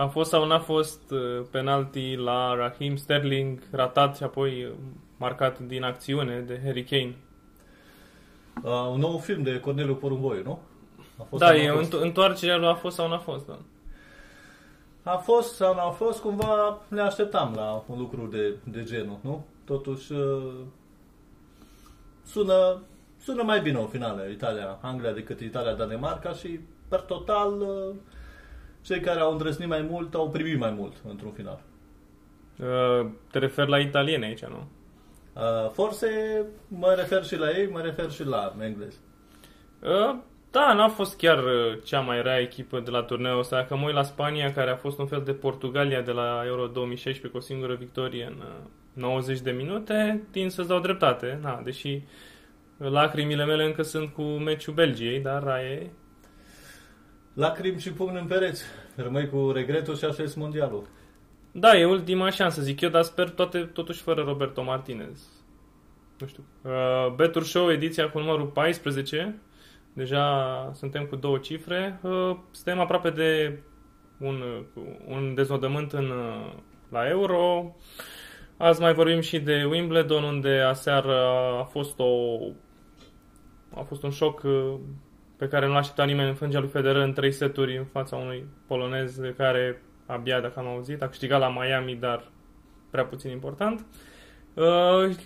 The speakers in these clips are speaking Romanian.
A fost sau n-a fost uh, penalti la Raheem Sterling ratat și apoi uh, marcat din acțiune de Harry Kane? Uh, un nou film de Corneliu Porumboiu, nu? A fost da, e fost? întoarcerea lui a fost sau n-a fost, da. A fost sau n-a fost, cumva ne așteptam la un lucru de, de genul, nu? Totuși, uh, sună, sună mai bine o finală Italia-Anglia decât Italia-Danemarca și, per total, uh, cei care au îndrăznit mai mult au primit mai mult într-un final. Uh, te referi la italieni aici, nu? Uh, forse mă refer și la ei, mă refer și la englez. Uh, da, n-a fost chiar uh, cea mai rea echipă de la turneul ăsta. Dacă mă uit la Spania, care a fost un fel de Portugalia de la Euro 2016 cu o singură victorie în 90 uh, de minute, tin să-ți dau dreptate. Na, deși lacrimile mele încă sunt cu meciul Belgiei, dar aia Lacrimi și pumn în pereți. Rămâi cu regretul și așa mondialul. Da, e ultima șansă, zic eu, dar sper toate, totuși fără Roberto Martinez. Nu știu. Uh, Better Show, ediția cu numărul 14. Deja suntem cu două cifre. Uh, suntem aproape de un, un deznodământ în, uh, la Euro. Azi mai vorbim și de Wimbledon, unde aseară a fost o a fost un șoc uh, pe care nu l-a așteptat nimeni în frângea lui Federer în trei seturi în fața unui polonez de care abia dacă am auzit, a câștigat la Miami, dar prea puțin important. Uh,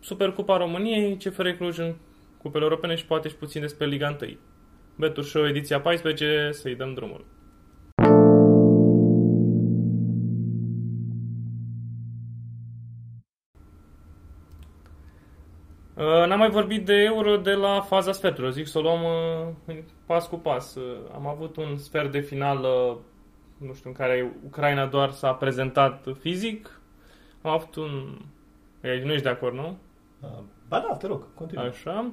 Supercupa României, CFR Cluj în cupele europene și poate și puțin despre Liga 1. Betur Show, ediția 14, să-i dăm drumul. N-am mai vorbit de euro de la faza sferturilor. Zic să o luăm uh, pas cu pas. Uh, am avut un sfert de finală, nu știu, în care Ucraina doar s-a prezentat fizic. Am avut un... Ei, nu ești de acord, nu? Ba da, te rog, continuă. Așa.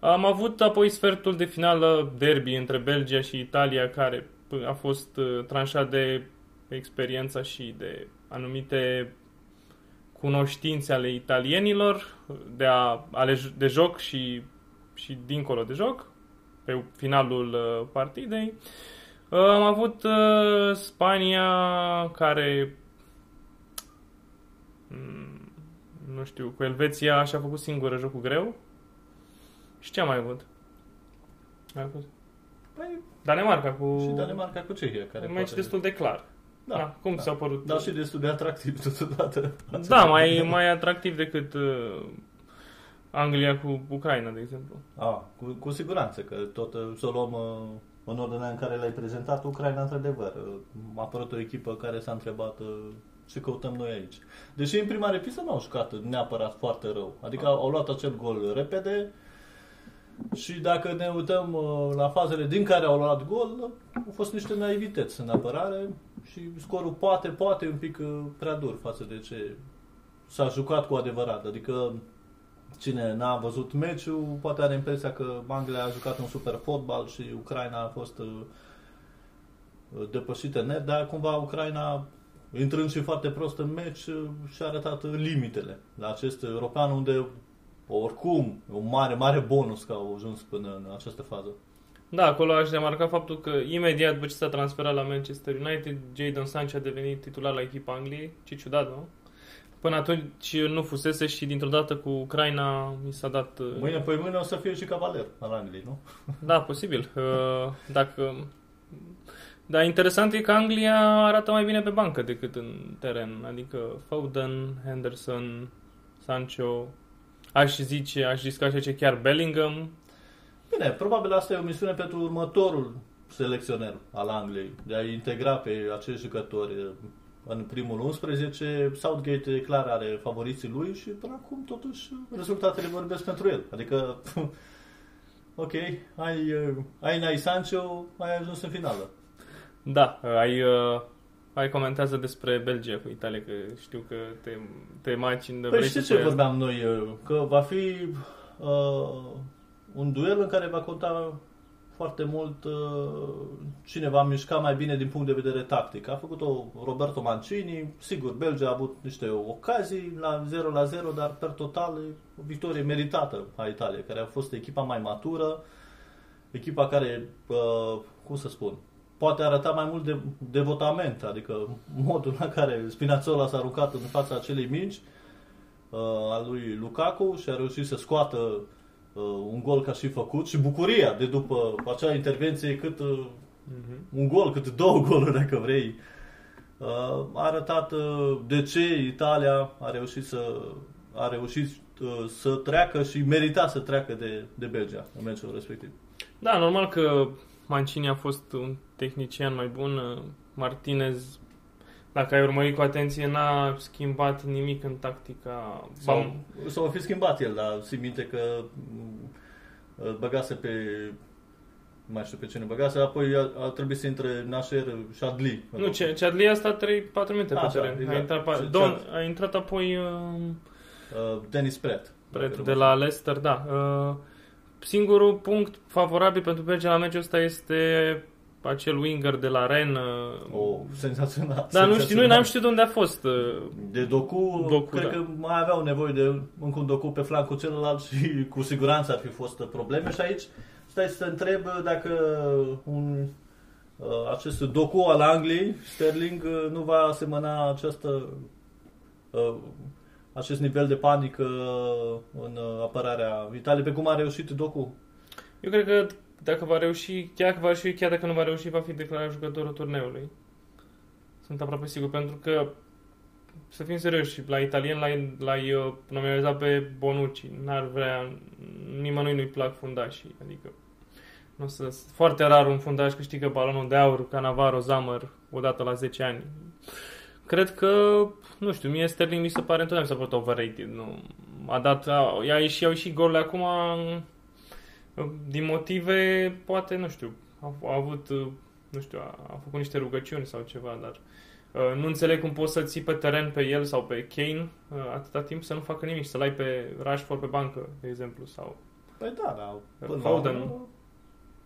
Am avut apoi sfertul de finală derby între Belgia și Italia, care a fost tranșat de experiența și de anumite cunoștințe ale italienilor de, a, ale, de joc și, și dincolo de joc, pe finalul uh, partidei. Uh, am avut uh, Spania care mm, nu știu, cu Elveția și-a făcut singură jocul greu. Și ce am mai avut? Mai avut? Păi, Danemarca cu... Și Danemarca cu Cehia. Care un meci destul de clar. Da, da cum da. ți-a părut? Dar și destul de atractiv totodată. Da, mai, mai atractiv decât uh, Anglia cu Ucraina, de exemplu. A, cu, cu siguranță, că tot uh, să o luăm uh, în ordinea în care l-ai prezentat, Ucraina, într-adevăr, uh, a apărut o echipă care s-a întrebat uh, ce căutăm noi aici. Deși în prima repriză nu au jucat neapărat foarte rău. Adică au luat acel gol repede, și dacă ne uităm uh, la fazele din care au luat gol, au fost niște naivități în apărare și scorul poate, poate un pic uh, prea dur față de ce s-a jucat cu adevărat. Adică cine n-a văzut meciul poate are impresia că Anglia a jucat un super fotbal și Ucraina a fost uh, depășită net, dar cumva Ucraina intrând și foarte prost în meci și-a arătat limitele la acest european unde oricum, un mare, mare bonus că au ajuns până în această fază. Da, acolo aș remarca faptul că imediat după ce s-a transferat la Manchester United, Jadon Sancho a devenit titular la echipa Angliei. Ce ciudat, nu? Până atunci nu fusese și dintr-o dată cu Ucraina mi s-a dat... Uh, mâine pe mâine o să fie și cavaler al Angliei, nu? Da, posibil. Uh, dacă... Dar interesant e că Anglia arată mai bine pe bancă decât în teren. Adică Foden, Henderson, Sancho, Aș zice, aș zice că ce chiar Bellingham. Bine, probabil asta e o misiune pentru următorul selecționer al Angliei, de a integra pe acești jucători în primul 11. Southgate e clar are favoriții lui și până acum totuși rezultatele vorbesc pentru el. Adică, ok, ai, ai Nai Sancho, ai ajuns în finală. Da, ai uh, Hai comentează despre Belgia cu Italia, că știu că te, te macini. Păi știi ce vorbeam noi? Că va fi uh, un duel în care va conta foarte mult uh, cine va mișca mai bine din punct de vedere tactic. A făcut-o Roberto Mancini, sigur, Belgia a avut niște ocazii la 0 la 0, dar per total o victorie meritată a Italiei, care a fost echipa mai matură, echipa care, uh, cum să spun, poate arăta mai mult de devotament, adică modul în care Spinazzola s-a aruncat în fața acelei minci uh, al lui Lukaku și a reușit să scoată uh, un gol ca și făcut și bucuria de după acea intervenție cât uh, un gol, cât două goluri dacă vrei. Uh, a arătat uh, de ce Italia a reușit să a reușit uh, să treacă și merita să treacă de, de Belgia în meciul respectiv. Da, normal că Mancini a fost un tehnician mai bun. Martinez, dacă ai urmărit cu atenție, n-a schimbat nimic în tactica. Sau, sau a fi schimbat el, dar ții minte că îl băgase pe mai știu pe cine băgase, apoi a, a trebuit să intre Nasher și Adli. Nu, ce, Adli a stat 3-4 minute Așa, pe teren. A exact. intrat, Ce- Don, ce- a intrat apoi uh, Uh, Dennis Pret. Pret de la Leicester, da. Uh, singurul punct favorabil pentru Belgia la meciul ăsta este acel winger de la Ren. Uh, O, senzațional. Dar nu știu, senzațional. noi n-am știut de unde a fost. Uh, De Docu, Doku, cred da. că mai aveau nevoie de încă un Docu pe flancul celălalt și cu siguranță ar fi fost probleme. Și aici stai să te întreb dacă un, uh, acest Docu al Angliei, Sterling, uh, nu va asemăna această, uh, acest nivel de panică în uh, apărarea Italiei, pe cum a reușit Docu. Eu cred că dacă va reuși, chiar, că va reuși, chiar dacă nu va reuși, va fi declarat jucătorul turneului. Sunt aproape sigur, pentru că să fim serioși, la italien l-ai, l-ai uh, nominalizat pe Bonucci. N-ar vrea, nimănui nu-i plac fundașii. Adică nu o să, foarte rar un fundaș câștigă balonul de aur ca Navarro Zamăr odată la 10 ani. Cred că, nu știu, mie Sterling mi se pare întotdeauna mi s-a părut overrated. Nu. A dat, a, i-a ieșit, au ieșit golurile acum din motive, poate, nu știu, a, a avut, uh, nu știu, a, a făcut niște rugăciuni sau ceva, dar uh, nu înțeleg cum poți să ții pe teren pe el sau pe Kane uh, atâta timp să nu facă nimic, să-l ai pe Rashford pe bancă, de exemplu, sau... Păi da, da. Până la Foden. urmă,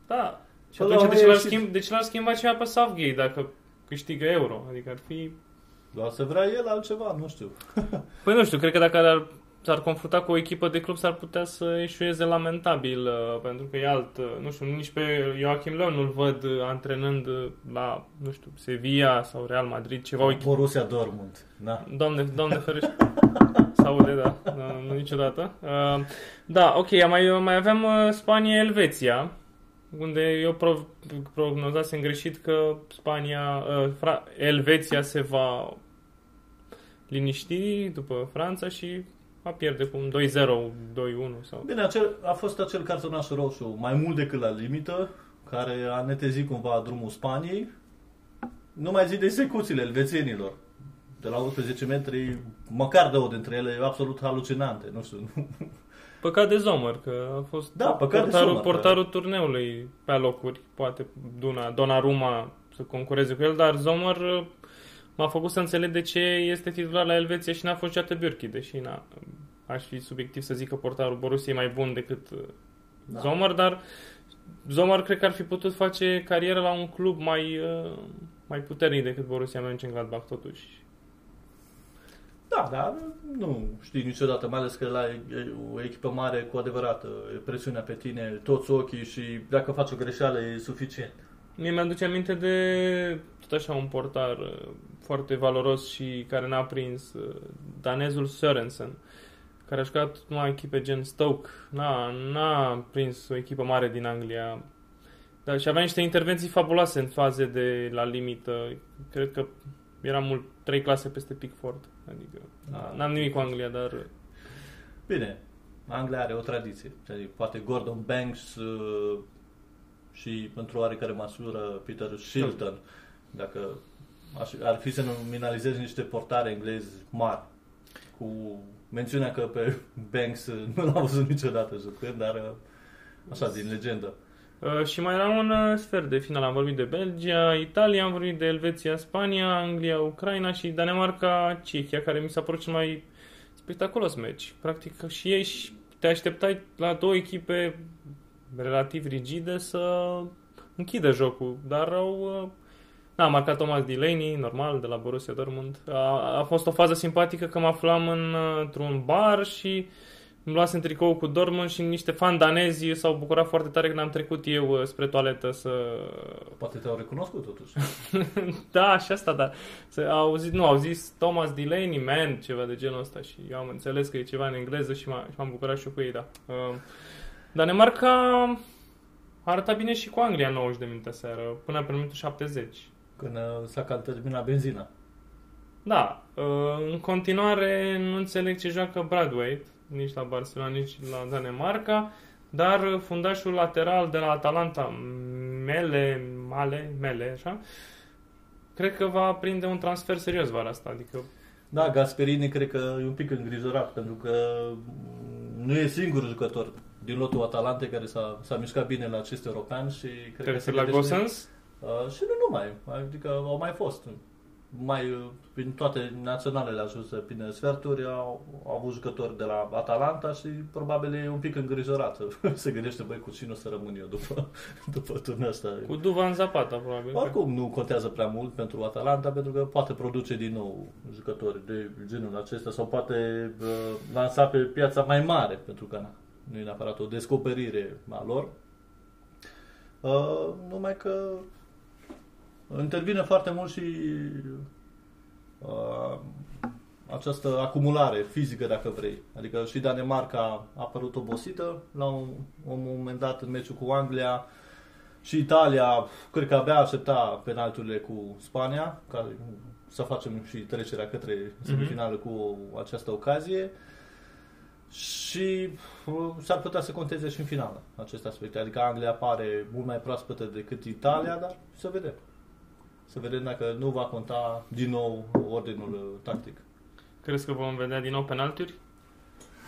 Da, și Până la atunci de urmă ce, a l-ar ieșit. schimba, de ce l-ar schimba ceva pe Southgate dacă câștigă euro? Adică ar fi... Doar să vrea el altceva, nu știu. Păi nu știu, cred că dacă ar, s-ar confrunta cu o echipă de club s-ar putea să eșueze lamentabil, uh, pentru că e alt, uh, nu știu, nici pe Joachim Leon nu-l văd uh, antrenând uh, la, nu știu, Sevilla sau Real Madrid, ceva o echipă. Borussia Dortmund. Da. Doamne, doamne ferește. Se aude, da. Nu, nu niciodată. Uh, da, ok, mai, mai aveam uh, Spania-Elveția, unde eu pro, prognozasem greșit că Spania, uh, Fra, Elveția se va liniști după Franța și va pierde cu un 2-0, 2-1 sau... Bine, acel, a fost acel cartonaș roșu mai mult decât la limită, care a netezit cumva drumul Spaniei. Nu mai zic de execuțiile elvețienilor. De la 11 metri, măcar două dintre ele absolut halucinante, nu știu. Păcat de Zomer, că a fost Da, păcat de portarul, Sommer, portarul turneului pe alocuri. Poate Duna, Donnarumma să concureze cu el, dar Zomer uh, m-a făcut să înțeleg de ce este titular la Elveția și n-a fost niciodată Bürki, deși na, aș fi subiectiv să zic că portarul Borussia e mai bun decât uh, Da. Zomer, dar Zomer cred că ar fi putut face carieră la un club mai, uh, mai puternic decât Borussia Mönchengladbach totuși. Da, dar nu știi niciodată, mai ales că la e o echipă mare cu adevărat, e presiunea pe tine, toți ochii și dacă faci o greșeală e suficient. Mie mi-aduce aminte de tot așa un portar uh, foarte valoros și care n-a prins uh, danezul Sørensen, care a jucat numai echipe gen Stoke. N-a, n-a prins o echipă mare din Anglia. Dar și avea niște intervenții fabuloase în faze de la limită. Cred că era mult trei clase peste Pickford. Adică Da. n-am nimic cu Anglia, dar Bine, Anglia are o tradiție. Adică poate Gordon Banks uh, și într-o oarecare măsură Peter Shilton, dacă aș, ar fi să nominalizezi niște portare englezi mari, cu mențiunea că pe Banks uh, nu l-am văzut niciodată jucând, dar uh, așa, din legendă. Uh, și mai era un uh, sfert de final. Am vorbit de Belgia, Italia, am vorbit de Elveția, Spania, Anglia, Ucraina și Danemarca, Cehia, care mi s-a părut cel mai spectaculos meci. Practic și ei și te așteptai la două echipe relativ rigide să închidă jocul, dar au... uh, Da, a marcat Thomas Delaney, normal, de la Borussia Dortmund. A, a fost o fază simpatică că mă aflam în, uh, într-un bar și îmi luasem tricou cu Dortmund și niște fan danezi s-au bucurat foarte tare când am trecut eu uh, spre toaletă să... Poate te-au recunoscut totuși. da, și asta, dar să, au zis, nu, au zis Thomas Delaney, man, ceva de genul ăsta și eu am înțeles că e ceva în engleză și, m-a, și m-am bucurat și eu cu ei, da. Uh, Danemarca a arătat bine și cu Anglia 90 de minute seară, până pe minutul 70. Când uh, s-a cam terminat benzina. Da, uh, în continuare nu înțeleg ce joacă Bradway, nici la Barcelona, nici la Danemarca, dar fundașul lateral de la Atalanta, Mele, Male, Mele, așa, cred că va prinde un transfer serios vara asta, adică Da, Gasperini cred că e un pic îngrijorat, pentru că nu e singurul jucător din lotul Atalante care s-a, s-a mișcat bine la acest european și cred Trebuie că să se la gândește- Gosens? Uh, și nu numai, adică au mai fost. Mai, uh, prin toate naționalele a ajuns prin sferturi, au, au avut jucători de la Atalanta și probabil e un pic îngrijorat. Se gândește, băi, cu cine o să rămân eu după, după turnul ăsta. Cu Duvan Zapata, probabil. Oricum nu contează prea mult pentru Atalanta pentru că poate produce din nou jucători de genul acesta sau poate uh, lansa pe piața mai mare pentru că na, nu e neapărat o descoperire a lor. Uh, numai că intervine foarte mult și uh, această acumulare fizică, dacă vrei. Adică și Danemarca a apărut obosită la un, un moment dat în meciul cu Anglia și Italia, cred că abia aștepta penalturile cu Spania, ca să facem și trecerea către semifinală cu această ocazie. Și uh, s-ar putea să conteze și în finală aceste aspecte. Adică Anglia pare mult mai proaspătă decât Italia, dar să vedem. Să vedem dacă nu va conta din nou ordinul uh, tactic. Crezi că vom vedea din nou penalturi?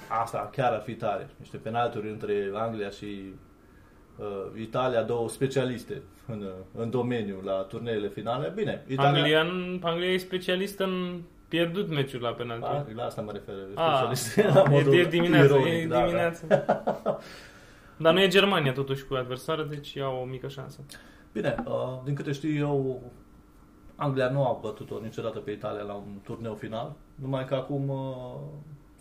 Asta chiar ar fi tare. Niște penalturi între Anglia și uh, Italia, două specialiste în, uh, în domeniu la turneele finale. Bine, Italia... Anglia, Anglia e specialistă în pierdut meciul la penalturi. A, la asta mă refer. Ah, specialiste, la modul e, e dimineața, ironic, e da, da. dimineața. Dar nu e Germania totuși cu adversară, deci au o mică șansă. Bine, uh, din câte știu eu, Anglia nu a bătut-o niciodată pe Italia la un turneu final, numai că acum uh,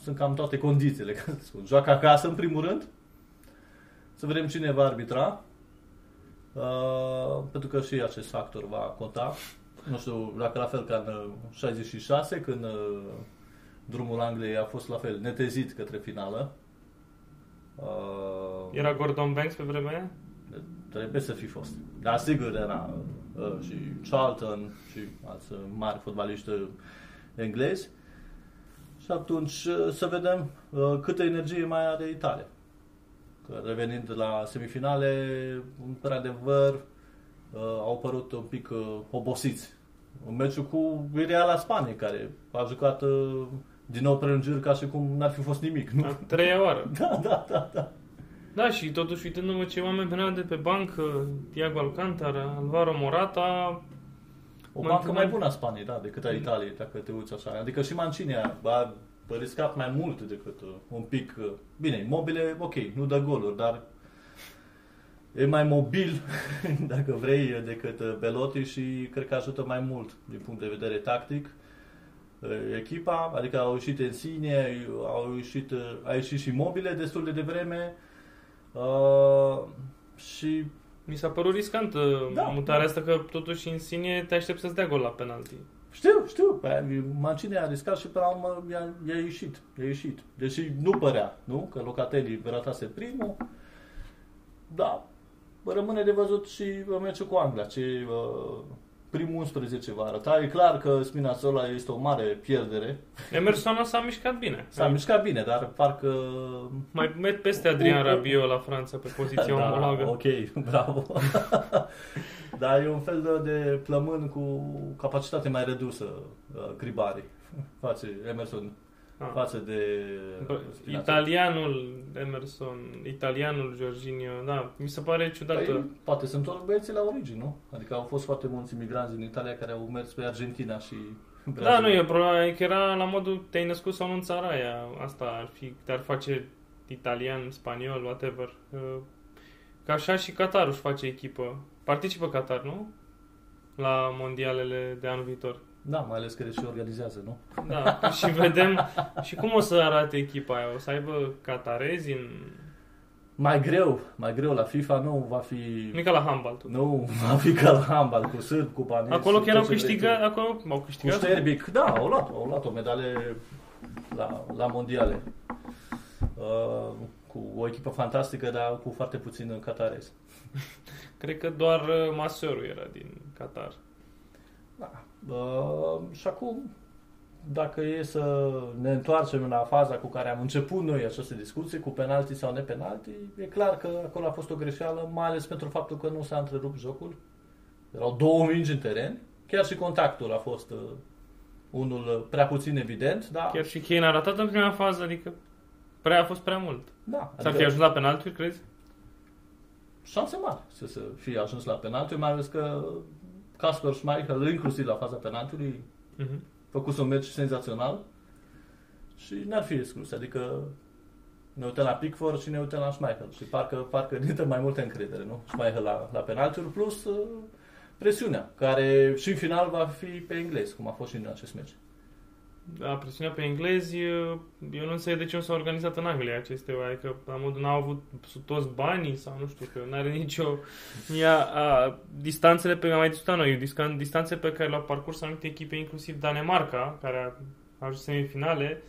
sunt cam toate condițiile, ca să spun. Joacă acasă, în primul rând, să vedem cine va arbitra, uh, pentru că și acest factor va conta. Nu știu, dacă la fel ca în uh, 66, când uh, drumul Angliei a fost la fel netezit către finală. Uh, Era Gordon Banks pe vremea aia? Trebuie să fi fost. Dar sigur era uh, și Charlton și alți uh, mari fotbaliști uh, englezi. Și atunci uh, să vedem uh, câtă energie mai are Italia. Că revenind la semifinale, într-adevăr, uh, au părut un pic uh, obosiți. Un meciul cu Reala Spanie, care a jucat uh, din nou prelungiri ca și cum n-ar fi fost nimic. Nu? A treia oară. Da, da, da, da. Da, și totuși uitându-mă ce oameni veneau de pe bancă, Thiago Alcantara, Alvaro Morata, O Mă bancă întâlneam- mai bună a Spaniei, da, decât a Italiei, dacă te uiți așa. Adică și Mancini a, a riscat mai mult decât uh, un pic... Uh, bine, mobile, ok, nu dă goluri, dar e mai mobil, dacă vrei, decât uh, Belotti și cred că ajută mai mult din punct de vedere tactic uh, echipa, adică au ieșit în sine, au ieșit, uh, a ieșit și mobile destul de devreme uh, și mi s-a părut riscantă Da, mutarea da. asta că totuși în sine te aștept să-ți dea gol la penalti. Știu, știu. Păi, Mancini a riscat și până la urmă i-a, i-a ieșit. I-a ieșit. Deși nu părea, nu? Că Locatelli ratase primul. Da. Rămâne de văzut și uh, meciul cu Anglia. Ce uh, primul 11 va arăta. E clar că Spinazzola este o mare pierdere. Emerson s-a mișcat bine. S-a mișcat bine, dar parcă... Mai met peste Adrian Rabiot la Franța pe poziția omologă. Da, ok, bravo. Dar e un fel de, de plămân cu capacitate mai redusă, uh, Cribari, față Emerson, Ah. față de Bă, Spinazzola. Italianul Emerson, italianul Jorginho, da, mi se pare ciudată. Păi, poate sunt toți băieții la origini, nu? Adică au fost foarte mulți imigranți din Italia care au mers pe Argentina și da, nu, e problema că era la modul te-ai născut sau nu în țara aia. Asta ar fi, te-ar face italian, spaniol, whatever. Uh, Ca așa și Qatar își face echipă. Participă Qatar, nu? La mondialele de anul viitor. Da, mai ales că și organizează, nu? Da, și vedem și cum o să arate echipa aia. O să aibă catarezi în... Mai greu, mai greu. La FIFA nu va fi... Nu e ca la handball. tot. Nu, va fi ca la handball, cu sârb, cu banezi. Acolo și chiar tot au ce câștigat, vrei acolo au tu. Cu câștigat. Șterbic, da, au luat, au luat o medalie la, la mondiale. Uh, cu o echipă fantastică, dar cu foarte puțin catarezi. Cred că doar uh, Maseru era din Qatar. Da. Uh, și acum, dacă e să ne întoarcem la faza cu care am început noi această discuție, cu penalti sau nepenalti, e clar că acolo a fost o greșeală, mai ales pentru faptul că nu s-a întrerupt jocul. Erau două mingi în teren, chiar și contactul a fost uh, unul uh, prea puțin evident, dar... Chiar și Kane a ratat în prima fază, adică prea a fost prea mult. da, S-ar fi ajuns la penalturi, crezi? șanse mari să se fie ajuns la penalti, mai ales că Casper Schmeichel, inclusiv la faza penaltului, Mhm. făcut un meci senzațional și n-ar fi exclus. Adică ne uităm la Pickford și ne uităm la Schmeichel și parcă, parcă ne dă mai multă încredere, nu? Schmeichel la, la penaltiuri plus uh, presiunea, care și în final va fi pe englez, cum a fost și în acest meci. Da, presiunea pe englezi, eu nu înțeleg de ce nu s-a organizat în Anglia aceste, adică la modul n-au avut toți banii sau nu știu, că n-are nicio... Ea, a, distanțele pe care am mai discutat noi, discan- distanțe pe care le-au parcurs anumite echipe, inclusiv Danemarca, care a a ajuns semifinale,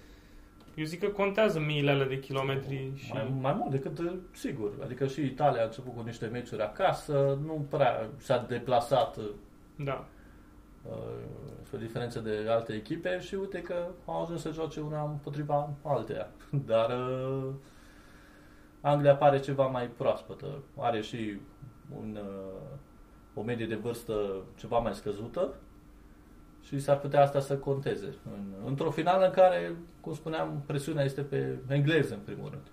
eu zic că contează miile alea de kilometri și... Mai, mai mult decât uh, sigur. Adică și Italia a început cu niște meciuri acasă, nu prea s-a deplasat uh, Da. Uh, spre diferență de alte echipe și uite că au ajuns să joace una împotriva alteia. Dar uh, Anglia pare ceva mai proaspătă. Are și un, uh, o medie de vârstă ceva mai scăzută și s-ar putea asta să conteze. În, într-o finală în care, cum spuneam, presiunea este pe engleză în primul rând.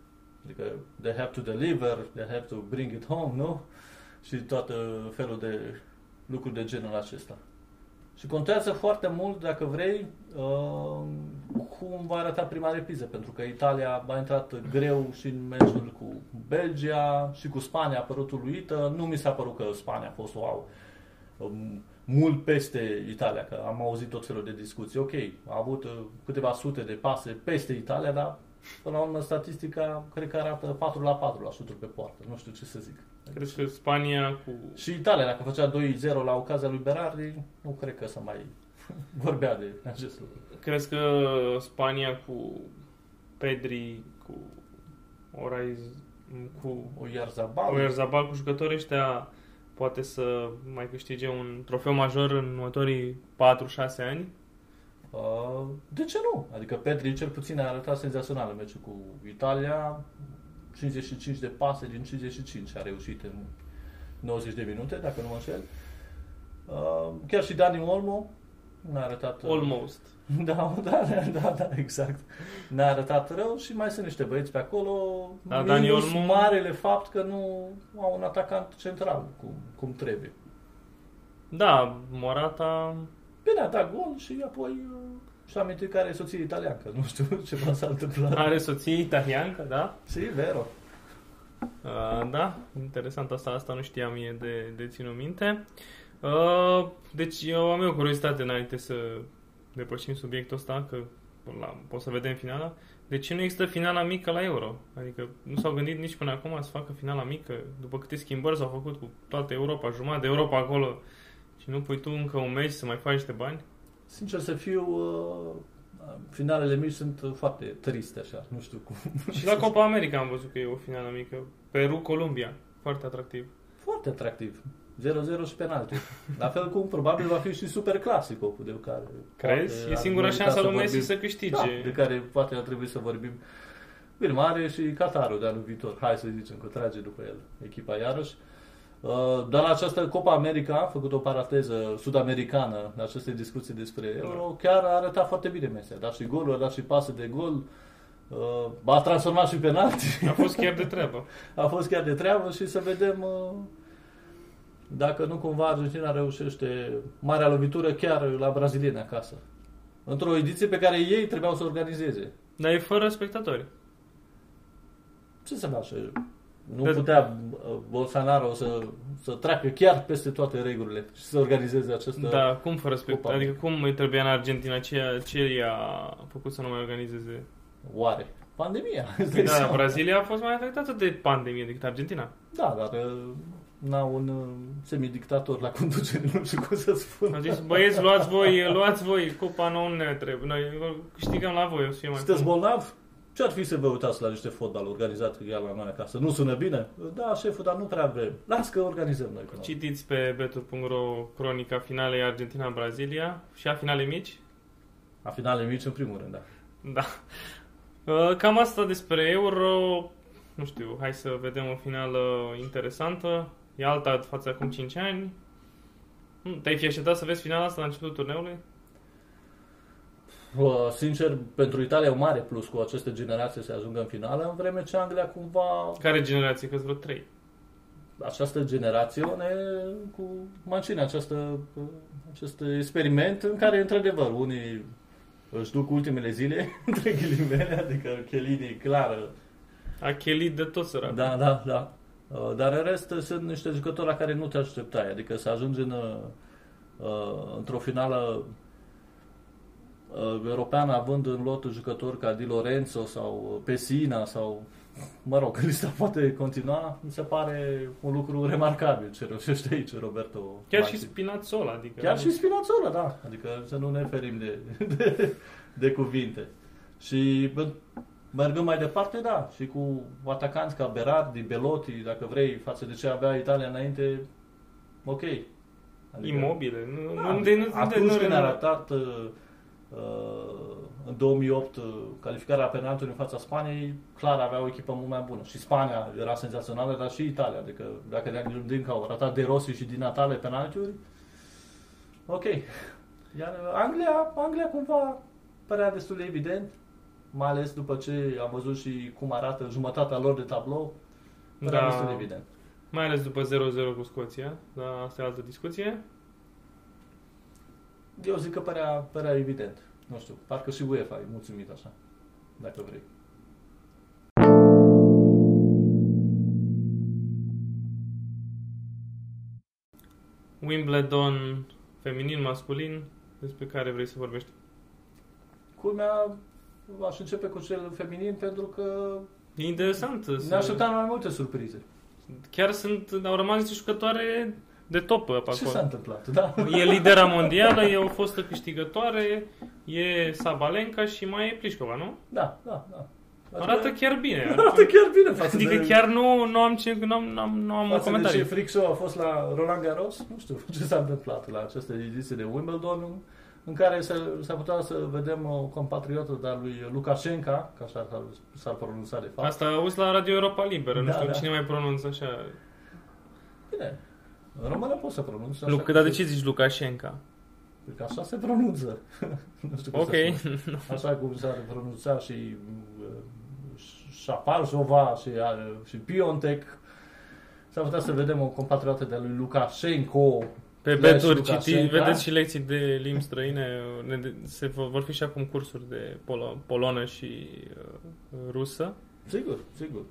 Adică they have to deliver, they have to bring it home, nu? Și tot felul de lucruri de genul acesta. Și contează foarte mult, dacă vrei, uh, cum va arăta prima repriză, pentru că Italia a intrat greu și în meciul cu Belgia și cu Spania a părut uluită. Nu mi s-a părut că Spania a fost wow, um, mult peste Italia, că am auzit tot felul de discuții. Ok, a avut uh, câteva sute de pase peste Italia, dar până la urmă statistica cred că arată 4 la 4 la șuturi pe poartă. Nu știu ce să zic. Crezi că Spania cu... Și Italia, dacă făcea 2-0 la ocazia lui Berardi, nu cred că să mai vorbea de acest lucru. Crezi că Spania cu Pedri, cu Oraiz, cu O Iarzabal. Oyarzabal, cu jucătorii ăștia poate să mai câștige un trofeu major în următorii 4-6 ani? Uh, de ce nu? Adică Pedri cel puțin a arătat senzațional în meciul cu Italia. 55 de pase din 55 a reușit în 90 de minute, dacă nu mă înșel. Uh, chiar și Dani Olmo n-a arătat... uh, Almost. Da, da, da, da, da, exact. Ne-a arătat rău și mai sunt niște băieți pe acolo. Da, Dani minus Olmo- marele fapt că nu au un atacant central cum, cum trebuie. Da, Morata... Bine, a dat gol și apoi uh, și-a amintit că are soție italiancă. Nu știu ce va s-a întâmplat. Are soție italiancă, da? Si, vero. Uh, da, interesant asta, asta nu știam mie de, de ținut minte. Uh, deci eu am eu curiozitate înainte să depășim subiectul ăsta, că la, o să vedem finala. De ce nu există finala mică la Euro? Adică nu s-au gândit nici până acum să facă finala mică, după câte schimbări s-au făcut cu toată Europa, jumătate de Europa acolo și nu pui tu încă un meci să mai faci niște bani? Sincer să fiu, uh, finalele mici sunt uh, foarte triste așa, nu știu cum. Și la Copa America am văzut că e o finală mică. Peru-Columbia. Foarte atractiv. Foarte atractiv. 0-0 și penalti. La fel cum probabil va fi și super clasico de care Crezi? poate E ar singura merita șansă să lui Messi vorbim. să câștige. Da, de care poate ar trebui să vorbim. Bine, mare și Qatarul de anul viitor. Hai să zicem că trage după el echipa iarăși. Uh, Dar la această Copa America, a făcut o paranteză sud-americană la aceste discuții despre Euro, chiar a arătat foarte bine Messi. A dat și goluri, a dat și pase de gol, uh, a transformat și penalti. A fost chiar de treabă. a fost chiar de treabă și să vedem uh, dacă nu cumva Argentina reușește marea lovitură chiar la brazilieni acasă. Într-o ediție pe care ei trebuiau să o organizeze. Dar e fără spectatori. Ce să face? Nu De- putea uh, Bolsonaro să, să treacă chiar peste toate regulile și să organizeze această... Da, cum fără spect? Cupa. Adică cum îi trebuia în Argentina? Ce, ce i-a făcut să nu mai organizeze? Oare? Pandemia. îți Păi dai da, seama. Brazilia a fost mai afectată de pandemie decât Argentina. Da, dar uh, n-au un uh, semidictator la conducere, nu știu cum să spun. Au zis, băieți, luați voi, luați voi, cupa nouă nu ne trebuie. Noi câștigăm la voi, o să fie mai Sunteți bun. bolnavi? Ce ar fi să vă uitați la niște fotbal organizat chiar la noi acasă? Nu sună bine? Da, șeful, dar nu prea vrem. Las că organizăm noi. până la urmă. Citiți pe betur.ro cronica finalei Argentina-Brazilia și a finale mici. A finale mici, în primul rând, da. Da. Uh, Cam asta despre Euro. Nu știu, hai să vedem o finală interesantă. E alta față de acum 5 ani. Hmm, Te-ai fi așteptat să vezi finala asta la începutul turneului? Uh, Sincer, pentru Italia e un mare plus cu aceste generații să ajungă în finală, în vreme ce Anglia cumva Care generație? Că vreo 3. această generațiune cu Mancini, această, acest experiment în care, într-adevăr, unii își duc ultimele zile, între ghilimele, adică Chelini, clar, A chelit de tot sărac. da, da, da. Uh, Dar în rest sunt niște jucători la care nu te așteptai, adică să ajungi în, uh, într-o finală uh, europeană având în lot jucători ca Di Lorenzo sau Pesina sau mă rog, lista poate continua, mi se pare un lucru remarcabil ce reușește aici Roberto Chiar Martin. și Spinazzola, adică... Chiar și Spinazzola, da. Adică să nu ne ferim de, de, de cuvinte. Și bă, mergând mai departe, da, și cu atacanți ca Berardi, Belotti, dacă vrei, față de ce avea Italia înainte, ok. Imobile. Nu, Da, nu, de, nu, atunci de, când nu, a ratat uh, uh, în 2008 uh, calificarea penaltului în fața Spaniei, clar avea o echipă mult mai bună. Și Spania era senzațională, dar și Italia. Adică dacă ne gândim că au ratat De Rossi și Di Natale penaltiuri, ok. Iar Anglia, Anglia cumva părea destul de evident, mai ales după ce am văzut și cum arată jumătatea lor de tablou, părea Da. destul de evident. Mai ales după 0-0 cu Scoția, dar asta e altă discuție. Eu zic că părea, părea evident. Nu știu, parcă și UEFA e mulțumit așa, dacă vrei. Wimbledon feminin, masculin, despre care vrei să vorbești. Culmea, aș începe cu cel feminin pentru că E interesant. ne să- așteptam la mai multe surprize. Chiar sunt, au rămas niște jucătoare de top pe Ce s-a acolo. întâmplat? Da. E lidera mondială, e o fostă câștigătoare, e Sabalenka și mai e Plișcova, nu? Da, da, da. Arată chiar bine. arată chiar bine față Adică de... chiar nu, nu am ce, nu am, nu am, nu am Față de ce comentarii. freak show a fost la Roland Garros, nu știu ce s-a întâmplat la această ediție de Wimbledon, în- în care s-a, s-a putea să vedem o compatriotă de-a lui Lukashenka, ca așa s-ar, s-ar pronunța de fapt. Asta auzi la Radio Europa Liberă, nu Da, știu da. cine mai pronunță așa. Bine, în română poți să pronunți așa. Lu- cum dar de se- ce zici Lukashenka? Că așa se pronunță. nu știu cum Ok. să spun. Așa cum s-ar pronunța și uh, Șapalșova și, uh, și Piontek. S-ar putea să vedem o compatriotă de lui Lukashenko. Pe Slash beturi Lukashenka. citi, vedeți și lecții de limbi străine, ne de- se vor vor fi și acum cursuri de polo, polonă și uh, rusă. Sigur, sigur.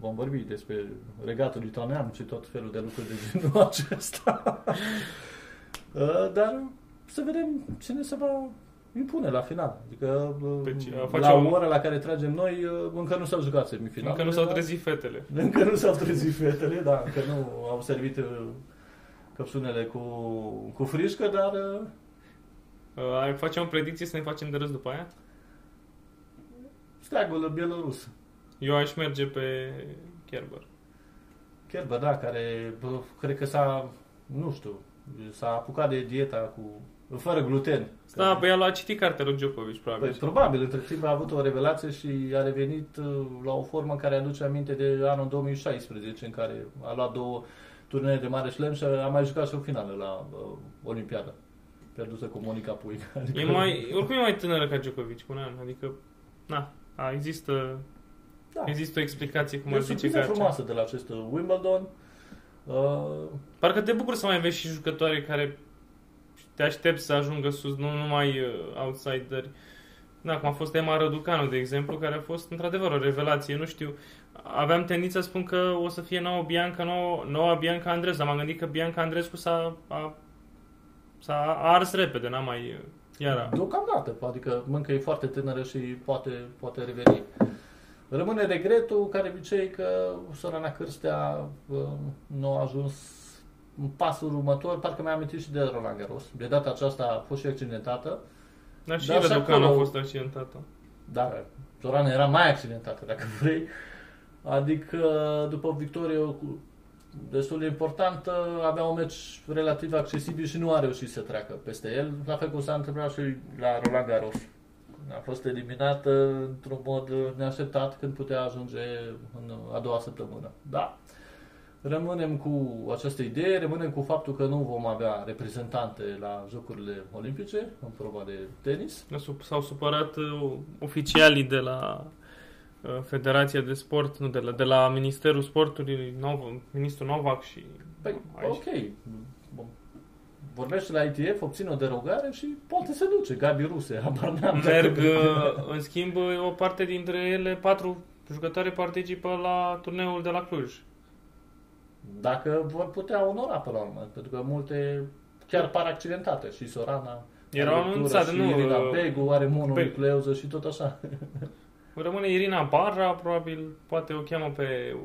Vom vorbi despre regatul lituanian și tot felul de lucruri de genul acesta. Uh, Dar să vedem cine se va impune la final. Adică uh, Deci, a la face o- ora la care tragem noi, uh, încă nu s-au jucat semifinalele. Încă nu s-au dar- trezit fetele. Încă nu s-au trezit fetele, da, încă nu au servit uh, căpsunele cu, cu frișcă, dar uh, Uh, ai face o predicție să ne facem de râs după aia? steagul bielorus. Eu aș merge pe Kerber. Chiar, bă, da, care bă, cred că s-a, nu știu, s-a apucat de dieta cu, fără gluten. Da, Care- pe el a citit cartea lui Djokovic, Păi, probabil. probabil, între timp a avut o revelație și a revenit uh, la o formă care aduce aminte de anul 2016, în care a luat două turnee de mare șlem și a mai jucat și o finală la uh, Olimpiada. Pierdusă cu Monica Puig. Adică, E mai, oricum e mai tânără ca Djokovic, cu un an. Adică, na, a, există, da. există o explicație cum E o ar zice surpriză Garcia. frumoasă de la acest uh, Wimbledon. Uh, Parcă te bucur să mai vezi și jucătoare care te aștepți să ajungă sus, nu numai uh, outsideri. Da, cum a fost Emma Răducanu, de exemplu, care a fost într-adevăr o revelație. Nu știu, aveam tendința să spun că o să fie noua Bianca, noua, noua Bianca Andreescu, dar m-am gândit că Bianca Andreescu s-a, a, s-a ars repede, n-a mai... Iar Deocamdată, adică încă e foarte tânără și poate, poate reveni. Rămâne regretul, care obicei, că Sorana Cârstea uh, nu a ajuns în pasul următor, parcă mi-am amintit și de Roland Garros. De data aceasta a fost și accidentată, Dar și Dar și Raducanu a acolo- fost accidentată. dar Sorana era mai accidentată, dacă vrei. Adică, după o victorie cu- destul de importantă, avea un meci relativ accesibil și nu a reușit să treacă peste el. La fel cum s-a întâmplat și la Roland Garros. A fost eliminată într-un mod neașteptat când putea ajunge în a doua săptămână. Da. Rămânem cu această idee, rămânem cu faptul că nu vom avea reprezentante la Jocurile Olimpice, în proba de tenis. S-au supărat uh, oficialii de la uh, Federația de Sport, nu de la, de la Ministerul Sportului, Nov, ministrul Novak și Păi, aici. ok. Bun. Vorbește la ITF, obține o derogare și poate se duce. Gabi Ruse, habar n-am. Merg, uh, în schimb, o parte dintre ele, patru jucătoare participă la turneul de la Cluj. Dacă vor putea onora pe la urmă, pentru că multe chiar par accidentate. Și Sorana, Erau are ruptură, anunțate, și nu, Irina uh, Begu are mononucleuză și tot așa. Rămâne Irina Barra, probabil, poate o cheamă pe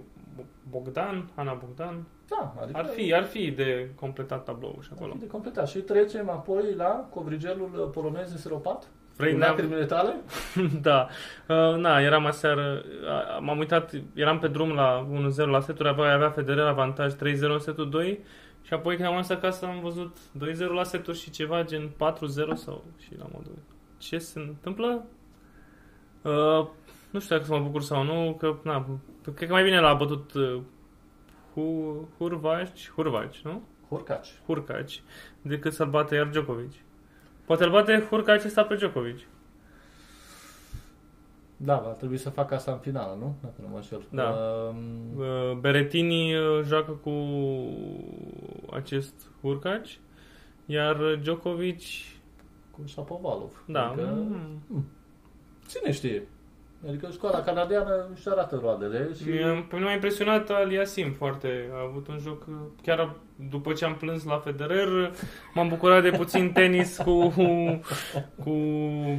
Bogdan, Ana Bogdan. Da, adică Ar fi, ar fi de completat tabloul și ar acolo. fi de completat. Și trecem apoi la covrigelul polonez înseropat. Vrei, Cu ne lacrimile tale? da. Uh, na, eram aseară, uh, m-am uitat, eram pe drum la 1-0 la seturi, avea, avea Federer avantaj 3-0 în setul 2 și apoi când am ajuns acasă am văzut 2-0 la seturi și ceva gen 4-0 sau și la modul ce se întâmplă? Uh, nu știu dacă să mă bucur sau nu, că na, cred că mai bine l-a bătut uh, Hu, Hurvaci, Hurvaci, nu? Hurcaci. Hurcaci, decât să-l bate iar Djokovic. Poate îl bate Hurcaci ăsta pe Djokovic. Da, va trebui să facă asta în finală, nu? Dacă nu mă înșel. Da. Um, Uh, Berettini uh, joacă cu acest Hurcaci, iar Djokovic, cu Shapovalov. da, Adică, mm, cine știe? Adică școala canadiană își arată roadele și... și uh, pe mine m-a impresionat Aliasim foarte. A avut un joc, uh, chiar după ce am plâns la Federer, uh, m-am bucurat de puțin tenis cu, cu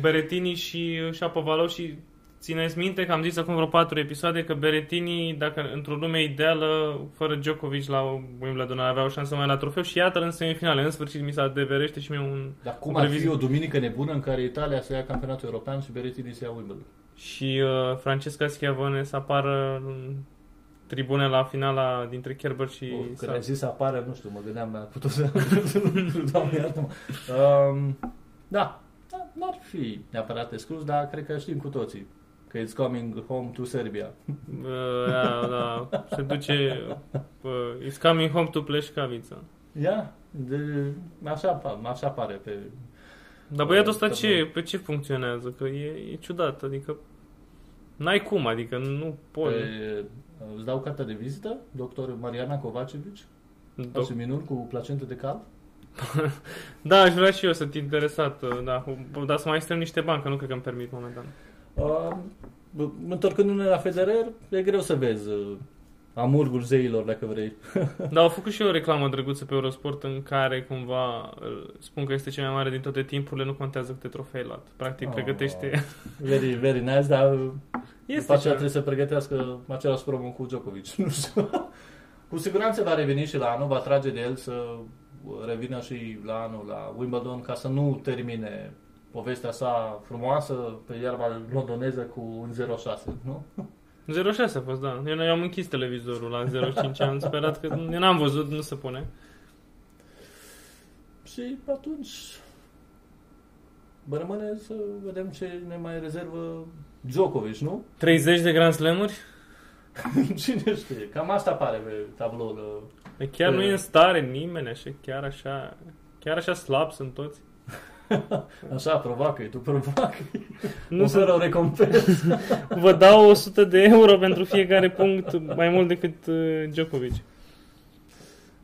Berettini și Shapovalov și Țineți minte că am zis acum vreo patru episoade că Berettini, dacă într-o lume ideală, fără Djokovic la Wimbledon, ar avea o șansă mai la trofeu și iată în semifinale. În sfârșit mi se adeverește și mie un... Dar cum o ar fi previziune. o duminică nebună în care Italia să ia campionatul european și Berrettini să ia Wimbledon? Și uh, Francesca Schiavone să apară în tribune la finala dintre Kerber și... Oh, Când Sal- ai zis să apară, nu știu, mă gândeam la putut să... Doamne, iartă-mă. Um, da, da, n-ar fi neapărat exclus, dar cred că știm cu toții că it's coming home to Serbia. Uh, da, da, se duce... Uh, it's coming home to Pleșcavița. Ia, de, așa, pa- așa pare pe... Dar băiatul ăsta Că ce, pe ce funcționează? Că e, e ciudat, adică... N-ai cum, adică nu poți. pe îți dau cartea de vizită, doctor Mariana Kovacevic, Doc- face minuni cu placentă de cal. Da, aș vrea și eu să te interesat, uh, da, dar să mai strâng niște bani, că nu cred că îmi permit momentan. Uh, întorcându-ne la Federer, e greu să vezi uh, amurgul zeilor, dacă vrei. Dar au făcut și eu o reclamă drăguță pe Eurosport în care cumva uh, spun că este cel mai mare din toate timpurile, nu contează câte trofei luat. Practic Oh. pregătește... Very, very nice, dar uh, Este după aceea ceva. trebuie să pregătească același promo cu Djokovic. Nu știu. cu siguranță va reveni și la anul, va trage de el să revină și la anul la Wimbledon ca să nu termine povestea sa frumoasă pe iarba londoneză cu un 0-6, nu? 06 a fost, da. Eu, eu am închis televizorul la 05, am sperat că... Eu n-am văzut, nu se pune. Și atunci bă, rămâne să vedem ce ne mai rezervă Djokovic, nu? 30 de Grand Slam-uri? Cine știe? Cam asta pare pe tabloul. Păi Chiar E. nu e în stare nimeni, așa, chiar așa... Chiar așa slab sunt toți. Așa, provoacă tu provoacă Nu Nu sunt fără o recompensă. Vă dau 100 de euro pentru fiecare punct, mai mult decât uh, Djokovic.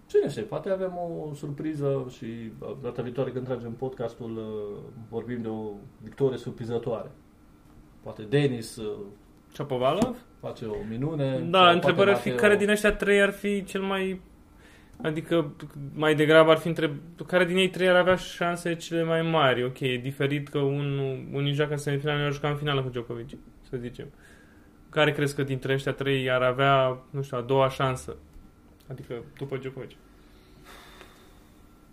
Cine știe, poate avem o surpriză și uh, data viitoare când tragem podcastul uh, vorbim de o victorie surprizătoare. Poate Denis, uh, Chapovalov? face o minune. Da, sau întrebarea ar poate fi bate care o- din ăștia trei ar fi cel mai... Adică mai degrabă ar fi întreb... Care din ei trei ar avea șanse cele mai mari? Ok, e diferit că unul, unii joacă în semifinală, unii juca în finală cu Djokovic, să zicem. Care crezi că dintre ăștia trei ar avea, nu știu, a doua șansă? Adică după Djokovic.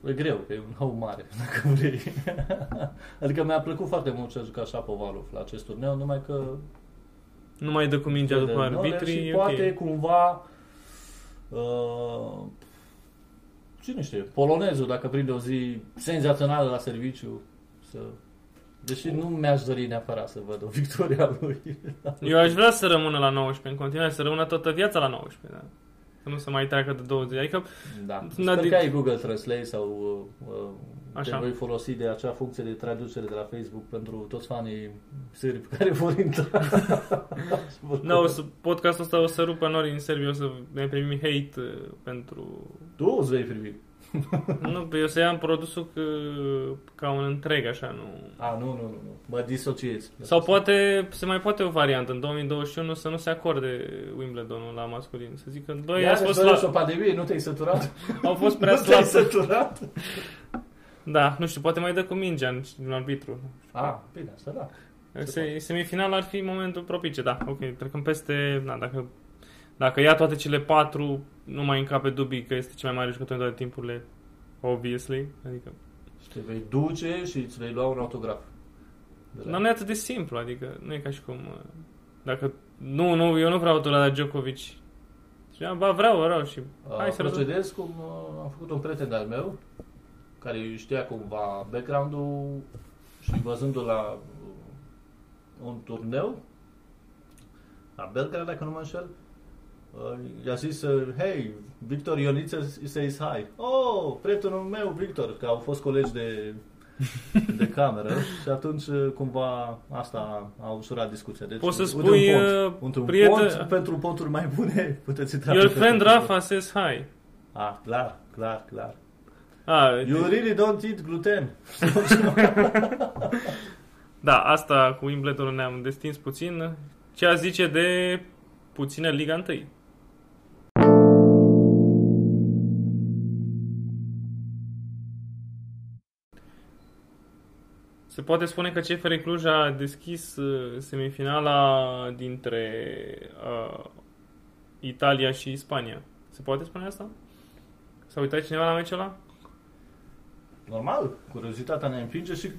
E greu, că e un hău mare, dacă vrei. adică mi-a plăcut foarte mult ce a jucat Shapovalov la acest turneu, numai că Nu mai dă cu mingea de după nole arbitrii, și e poate ok. cumva uh, cine știe, polonezul dacă prinde o zi senzațională la serviciu să Deși nu mi-aș dori neapărat să văd o victoria lui. Eu aș vrea să rămână la 19 în continuare, să rămână toată viața la 19, da? Să nu se mai treacă de 20. Adică, Da. Na, Sper de- că ai Google Translate sau uh, uh, Așa. te voi folosi de acea funcție de traducere de la Facebook pentru toți fanii sârbi care vor intra. da, o să, podcastul ăsta o să rupă nori în Serbia, o să ne primim hate uh, pentru... Tu îți vei primi. nu, eu să iau produsul că, ca un întreg, așa, nu... A, nu, nu, nu. nu. Mă disociezi. Sau poate, se mai poate o variantă în 2021 să nu se acorde Wimbledonul la masculin. Să zică, băi, Iar ați fost la... o la... pandemie, nu te-ai săturat? au fost prea nu te-ai slab. săturat? Da, nu știu, poate mai dă cu mingea în, în arbitru. A, bine, asta da. Se, semifinal ar fi momentul propice, da, ok, trecăm peste, da, dacă, dacă ia toate cele patru, nu mai încape dubii că este cel mai mare jucător în toate timpurile, obviously, adică, Și te vei duce și îți vei lua un autograf. De la- dar nu e atât de simplu, adică, nu e ca și cum, uh, dacă, nu, nu, eu nu vreau tu la Djokovic, și, ba, vreau, vreau și, hai Uh, să rezolv. procedez cum uh, am făcut un prieten al meu care știa cumva background-ul și văzându-l la uh, un turneu la Belgrad, dacă nu mă înșel, uh, i-a zis, uh, hey, Victor Ioniță says hi. Oh, prietenul meu, Victor, că au fost colegi de, de cameră și atunci uh, cumva asta a ușurat discuția. Deci, Poți să uite spui, un uh, pont, uite un prieten- pont pentru ponturi mai bune, puteți intra Your pe friend Facebook. Rafa says hi. Ah, clar, clar, clar. Ah, You really don't eat gluten. da, asta cu Wimbledon ne-am destins puțin. Ce a zice de puțină Liga 1? Se poate spune că CFR Cluj a deschis uh, semifinala dintre uh, Italia și Spania. Se poate spune asta? S-a uitat cineva la meciul ăla? Normal, curiozitatea ne împinge și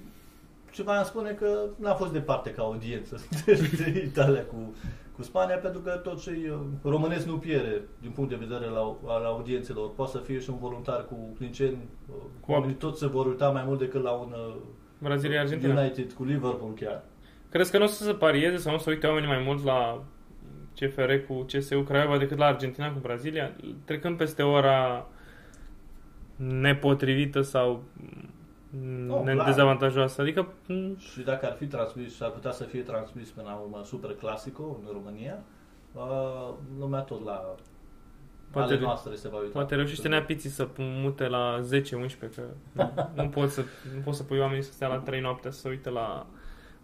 ceva îmi spune că n-a fost departe ca audiență de, de Italia cu, cu Spania, pentru că tot ce uh, românesc nu pierde din punct de vedere la, al audiențelor. Poate să fie și un voluntar cu clinceni, uh, Cu- oamenii tot se vor uita mai mult decât la un uh, Brazilia-Argentina. United cu Liverpool chiar. Crezi că nu o să se parieze sau nu o să uite oamenii mai mult la CFR cu CSU Craiova decât la Argentina cu Brazilia? Trecând peste ora nepotrivită sau Oh, ne- clar. dezavantajoasă. Adică m, Și dacă ar fi transmis, și ar putea să fie transmis până la urmă Super Clasico în România, uh, lumea tot la Poate- ale noastre se va uita. poate reușește neapiții să mute la 10-11 că nu, nu, pot să, nu pot să pui oamenii să stea la 3 noaptea să se uite la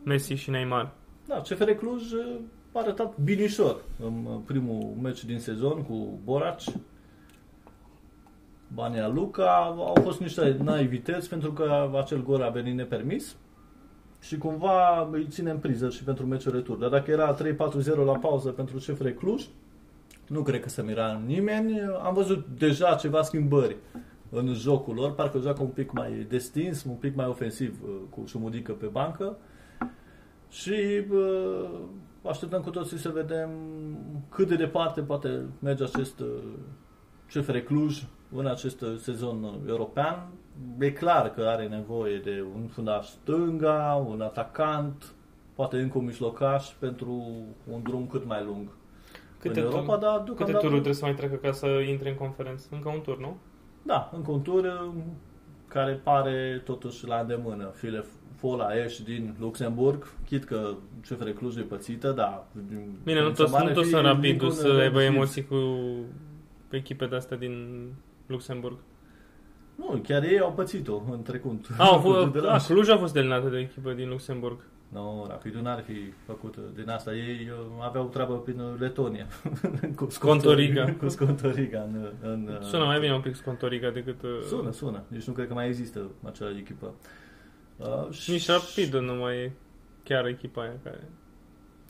Messi și Neymar. Da, CFR Cluj uh, a arătat binișor în uh, primul meci din sezon cu Boraci. Bania Luca au fost niște naivități pentru că acel gol a venit nepermis și cumva îi ținem priză și pentru meciul retur. Dar dacă era 3-4-0 la pauză pentru CFR Cluj, nu cred că se mira nimeni. Am văzut deja ceva schimbări în jocul lor, parcă joacă un pic mai destins, un pic mai ofensiv uh, cu Șumudică pe bancă. Și bă, așteptăm cu toții să vedem cât de departe poate merge acest uh, CFR Cluj în acest uh, sezon uh, european. E clar că are nevoie de un fundaș stânga, un atacant, poate încă un mijlocaș pentru un drum cât mai lung Câte, în Europa, dar câte deocamdată... tururi trebuie să mai treacă ca să intre în conferență? Încă un tur, nu? Da, încă un tur uh, care pare totuși la îndemână. File Fola Ești din Luxemburg, chit că CFR Cluj e pățită, da. din- Bine, nu din toți, Samare nu toți fi sunt rapidul Lincoln, să aibă Redfield. emoții cu echipe de-astea din Luxemburg. Nu, chiar ei au pățit-o în trecut. A, au Cu fost, de a, la- Cluj a fost eliminată de o echipă din Luxemburg. Nu, Rapidul n-ar fi făcut din asta. Ei uh, aveau treabă prin uh, Letonia. cu Scontoriga. Cu Scontoriga. În, în, uh, Sună mai bine un pic Scontoriga decât... uh, Sună, sună. Deci nu cred că mai există acea echipă. Uh, și- Nici Rapidul nu mai e chiar echipa aia care...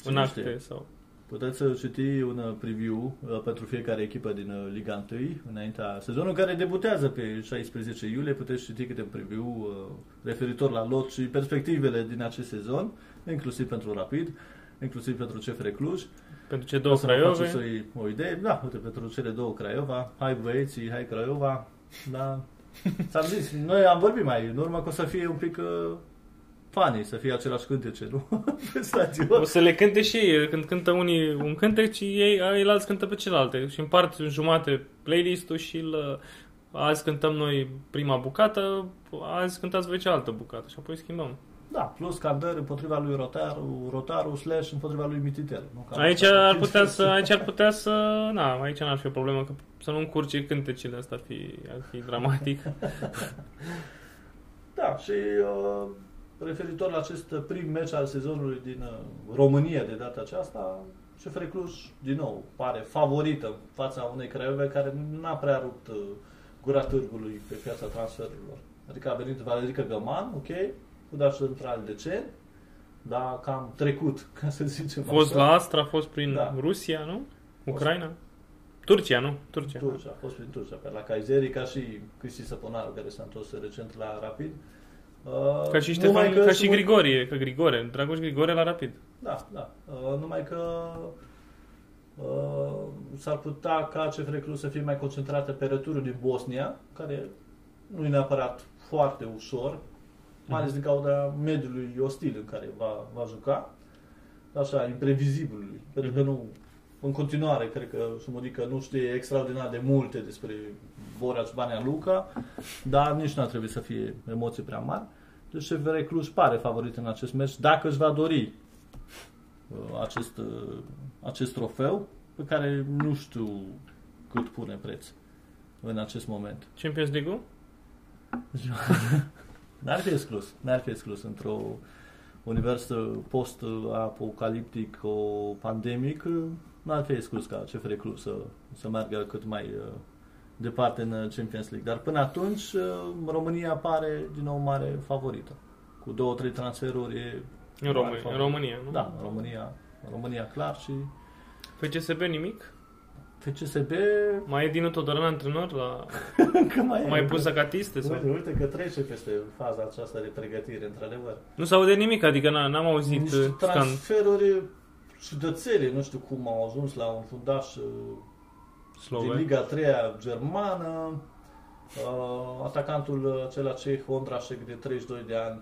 Cine În știe? acte sau... Puteți să citi un uh, preview uh, pentru fiecare echipă din uh, Liga 1 înaintea sezonului care debutează pe 16 iulie. Puteți citi câte un preview uh, referitor la lot și perspectivele din acest sezon, inclusiv pentru Rapid, inclusiv pentru CFR Cluj. Pentru ce două O să vă Craiove... faceți o, o idee. Da, uite, pentru cele două Craiova. Hai băieții, hai Craiova. Da. S-am zis, noi am vorbit mai în urmă că o să fie un pic uh, funny, să fie același cântece, nu? Pe stadion. O să le cânte și ei, când cântă unii un cântec și ei, ei alți cântă pe celelalte și împart în jumate playlist-ul și îl, azi cântăm noi prima bucată, azi cântați voi cealaltă bucată și apoi schimbăm. Da, plus candări împotriva lui Rotaru, Rotaru slash împotriva lui Mititel. Nu? Cam Aici asta. ar putea să, aici ar putea să, na, aici n-ar fi o problemă, că să nu încurce cântecele, asta ar fi, ar fi dramatic. Da, și uh, referitor la acest prim meci al sezonului din uh, România de data aceasta, CFR Cluj, din nou, pare favorită în fața unei Craiove care n-a prea rupt uh, gura târgului pe piața transferurilor. Adică a venit Valerica Găman, ok, cu dar central decent, dar cam trecut, ca să zicem A fost așa. la Astra, a fost prin Da. Rusia, nu? Ucraina? Turcia, nu? Turcia. Turcia, a fost prin Turcia, pe la Kayseri, ca și Cristi Săponaru, care s-a întors recent la Rapid. Uh, Ca și numai Ștefan, ca și sunt- Grigorie, că Grigore, Dragoș Grigore la Rapid. Da, da. Uh, numai că uh, s-ar putea ca CFR Cluj să fie mai concentrată pe returul din Bosnia, care nu e neapărat foarte ușor, mai ales din cauza mediului ostil în care va, va juca, așa, imprevizibilului, pentru că Mhm. nu, în continuare, cred că Sumodică nu știe extraordinar de multe despre Borac Bania Luca, dar nici nu ar trebui să fie emoții prea mari. Deci CFR Cluj pare favorit în acest meci, dacă își va dori uh, acest, uh, acest trofeu, pe care nu știu cât pune preț în acest moment. Champions League-ul? N-ar fi exclus, n-ar fi exclus într-o univers uh, post-apocaliptic, o pandemic, uh, n-ar fi exclus ca CFR Cluj să, să meargă cât mai uh, departe în Champions League. Dar până atunci, uh, România pare din nou mare favorită. Cu două, trei transferuri e În, mare România, în favorit. România, nu? Da, România, România clar și FCSB nimic? FCSB Mai e Dinu Todorana antrenor? La... încă mai e. Mai pus Zacatiste? Sau... Uite, uite că trece peste faza aceasta de pregătire, într-adevăr. Nu se aude nimic, adică n- n-am auzit Niște uh, scan. transferuri ciudățele, nu știu cum au ajuns la un fundaș uh, din Sloven. Liga 3 germană, uh, atacantul acela ceh, Ondrașek, de 32 de ani,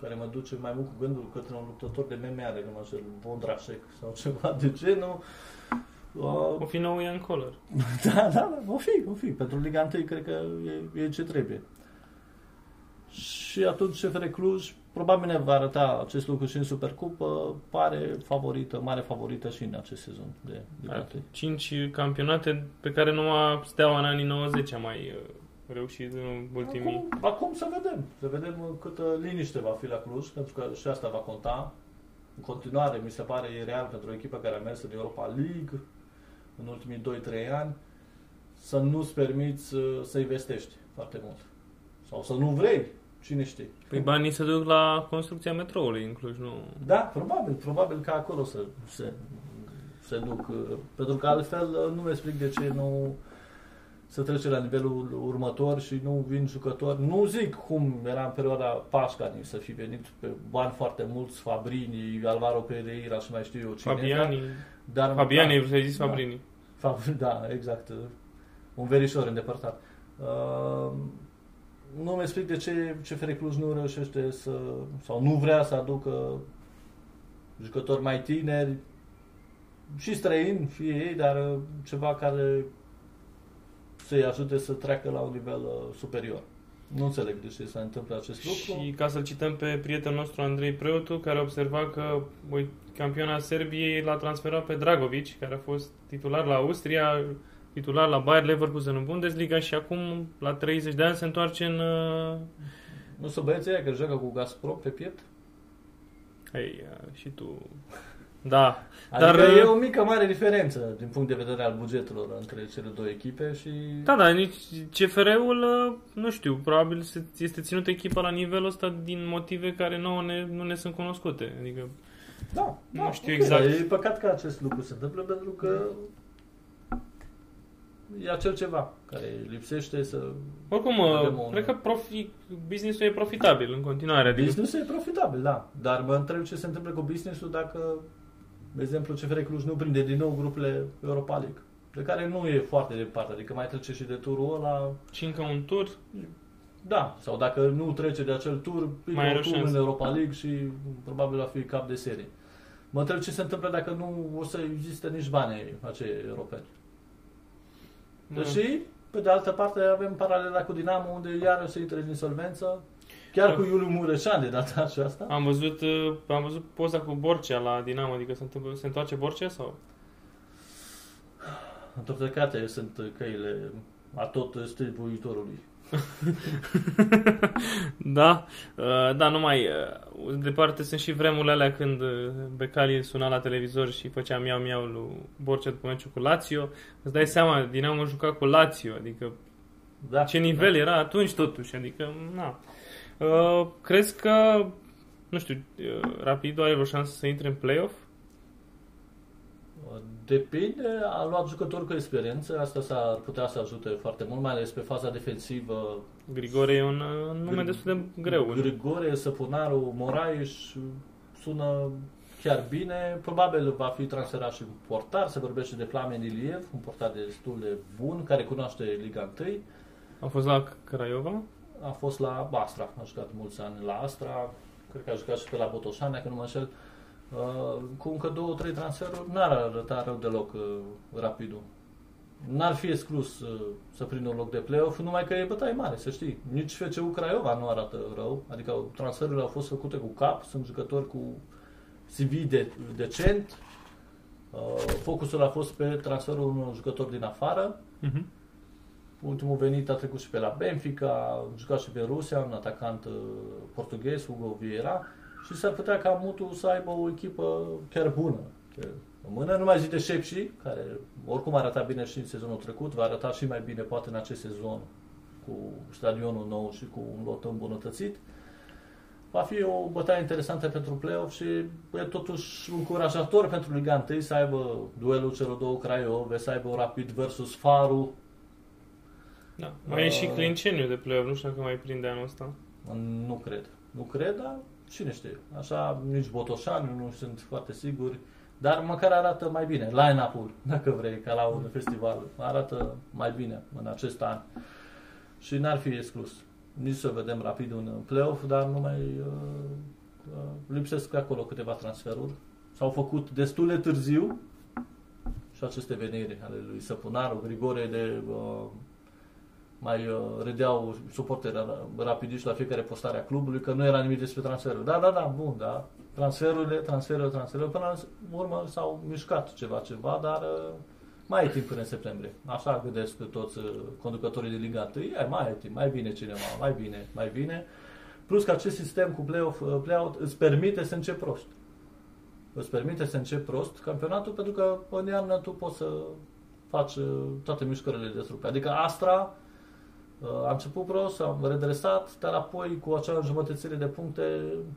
care mă duce mai mult cu gândul către un luptător de MMA, de nu mă știu, Ondrașek sau ceva de genul. Uh, O fi nou Ian Collar. Da, da, da, o fi, o fi. Pentru Liga 1 cred că e, e ce trebuie. Și atunci CFR Cluj probabil ne va arăta acest lucru și în Supercupă. Pare favorită, mare favorită și în acest sezon de Liga 1. Cinci campionate pe care numai Steaua în anii 90 a mai uh, reușit în ultimii... Acum, acum să vedem. Să vedem câtă liniște va fi la Cluj, pentru că și asta va conta. În continuare, mi se pare e real pentru o echipă care a mers în Europa League în ultimii 2-3 ani să nu-ți permiți uh, să investești foarte mult. Sau să nu vrei, cine știe. Păi banii se duc la construcția metroului în Cluj, nu... Da, probabil, probabil că acolo să se, se duc. uh, Pentru că altfel uh, nu explic de ce nu să trece la nivelul următor și nu vin jucători. Nu zic cum era în perioada Pașcani să fi venit pe bani foarte mulți, Fabrini, Alvaro Pereira și mai știu eu cine. Fabiani... Dar, Fabiani, da, vrei să zis Da. Fabrini. Fab- Da, exact. Un verișor îndepărtat. Uh, nu mi explic de ce CFR Cluj nu reușește să, sau nu vrea să aducă jucători mai tineri și străini, fie ei, dar uh, ceva care să-i ajute să treacă la un nivel uh, superior. Nu înțeleg de ce se întâmplă acest lucru. Și ca să-l cităm pe prietenul nostru Andrei Preotu, care a observat că ui, campiona Serbiei l-a transferat pe Dragovici, care a fost titular la Austria, titular la Bayer Leverkusen în Bundesliga și acum, la 30 de ani, se întoarce în... uh, Nu sunt băieții aia care joacă cu Gazprom pe piept? Ei, uh, și tu... Da. Adică Dar, e uh, o mică mare diferență din punct de vedere al bugetelor între cele două echipe și... Da, da, nici CFR-ul, uh, nu știu, probabil se- este ținut echipa la nivelul ăsta din motive care nouă ne, nu ne sunt cunoscute. Adică, Da, Nu da, știu ok, exact. dar E păcat că acest lucru se întâmplă pentru că e acel ceva care lipsește să... oricum, Avem uh, un- cred că profi, business-ul e profitabil în continuare. Adică, Businessul e profitabil, da. Dar mă întreb ce se întâmplă cu businessul dacă, de exemplu, CFR Cluj nu prinde din nou grupurile Europa League, de care nu e foarte departe, adică mai trece și de turul ăla, și încă un tur, da, sau dacă nu trece de acel tur, pică Mai are un o tur șansă. în Europa League și probabil va fi cap de serie. Mă întreb ce se întâmplă dacă nu o să existe nici bani acei europeni. Da. Și, pe de altă parte, avem paralela cu Dinamo, unde iară se intră în insolvență, chiar Da. cu Iuliu Mureșan de data aceasta. am văzut, uh, am văzut poza cu Borcea la Dinamo, adică se, întâmplă, se întoarce Borcea sau? Întotdeauna sunt căile a tot stribuitorului. Da, uh, da, numai uh, departe sunt și vremurile alea când uh, Becali suna la televizor și făcea miau miau lui Borcea după meciul cu Lazio. Îți dai seama, Dinamo juca cu Lazio, adică Da. ce nivel era atunci totuși, adică na. Uh, crezi că, nu știu, uh, Rapidul are vreo șansă să intre în play-off? Depinde, a luat jucători cu experiență, asta s-ar putea să ajute foarte mult, mai ales pe faza defensivă. Grigore e un uh, nume destul de greu. Grigore, Săpunaru, Moraes sună chiar bine. Probabil va fi transferat și un portar, se vorbește de Plamen Iliev, un portar destul de bun, care cunoaște Liga 1. A fost la Craiova? A fost la Astra, a jucat mulți ani la Astra, cred că a jucat și pe la Botoșani, dacă nu mă înșel. Uh, cu încă două, trei transferuri, n-ar arăta rău deloc uh, rapidul. N-ar fi exclus uh, să prindă un loc de play-off, numai că e bătaie mare, să știi. Nici FCU Craiova nu arată rău, adică transferurile au fost făcute cu cap, sunt jucători cu CV de, decent. Uh, focusul a fost pe transferul unor jucători din afară, Uh-huh. Ultimul venit a trecut și pe la Benfica, a jucat și pe Rusia, un atacant uh, portughez, Hugo Vieira, și s-ar putea ca Mutu să aibă o echipă chiar bună. Că În mână nu mai zi de Șepși, care oricum a arătat bine și în sezonul trecut, va arăta și mai bine poate în acest sezon cu stadionul nou și cu un lot îmbunătățit. Va fi o bătaie interesantă pentru play-off și e totuși încurajator pentru Liga 1 să aibă duelul celor două Craiove, să aibă Rapid versus Faru, Da. Mai e și Uh. Clinceniu de play-off, nu știu dacă mai prinde anul ăsta. Nu cred. Nu cred, dar cine știe. Așa, nici Botoșani nu sunt foarte siguri. Dar măcar arată mai bine. Line-up-ul, dacă vrei, ca la un festival, arată mai bine în acest an. Și n-ar fi exclus. Nici să vedem rapid un play-off, dar nu mai uh, uh, lipsesc acolo câteva transferuri. S-au făcut destul de târziu și aceste veniri ale lui Săpunaru, Grigore de uh, mai uh, râdeau suporterii rapidiști la fiecare postare a clubului că nu era nimic despre transferuri. Da, da, da, bun, da. Transferurile, transferurile, transferurile. Până la urmă s-au mișcat ceva, ceva, dar uh, mai e timp până în septembrie. Așa gândesc toți uh, conducătorii de Liga 1. E, mai e timp, mai bine cineva, mai bine, mai bine. Plus că acest sistem cu play-off, uh, play-out îți permite să începi prost. Îți permite să începi prost campionatul pentru că în iarnă tu poți să faci uh, toate mișcările de trupe. Adică Astra Uh, A început prost, am redresat, dar apoi cu acea jumătățire de puncte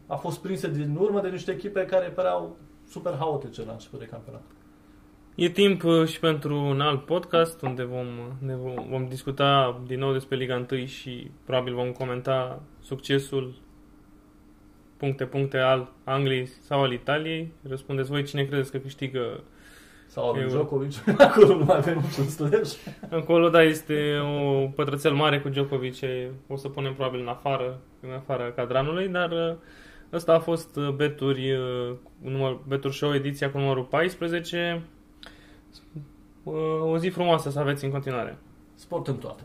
a fost prinsă din urmă de niște echipe care păreau super haotice la început de campionat. E timp uh, și pentru un alt podcast unde vom, ne vom, vom discuta din nou despre Liga 1 și probabil vom comenta succesul puncte puncte al Angliei sau al Italiei. Răspundeți voi cine credeți că câștigă Sau al lui Euro. Djokovic, acolo nu mai avem niciun slash. Acolo, da, este o pătrățel mare cu Djokovic, e- o să punem probabil în afară, în afară cadranului, dar uh, ăsta a fost uh, Beturi, uh, cu număr, Beturi Show, ediția cu numărul 14. Uh, O zi frumoasă să aveți în continuare. Sport în toate.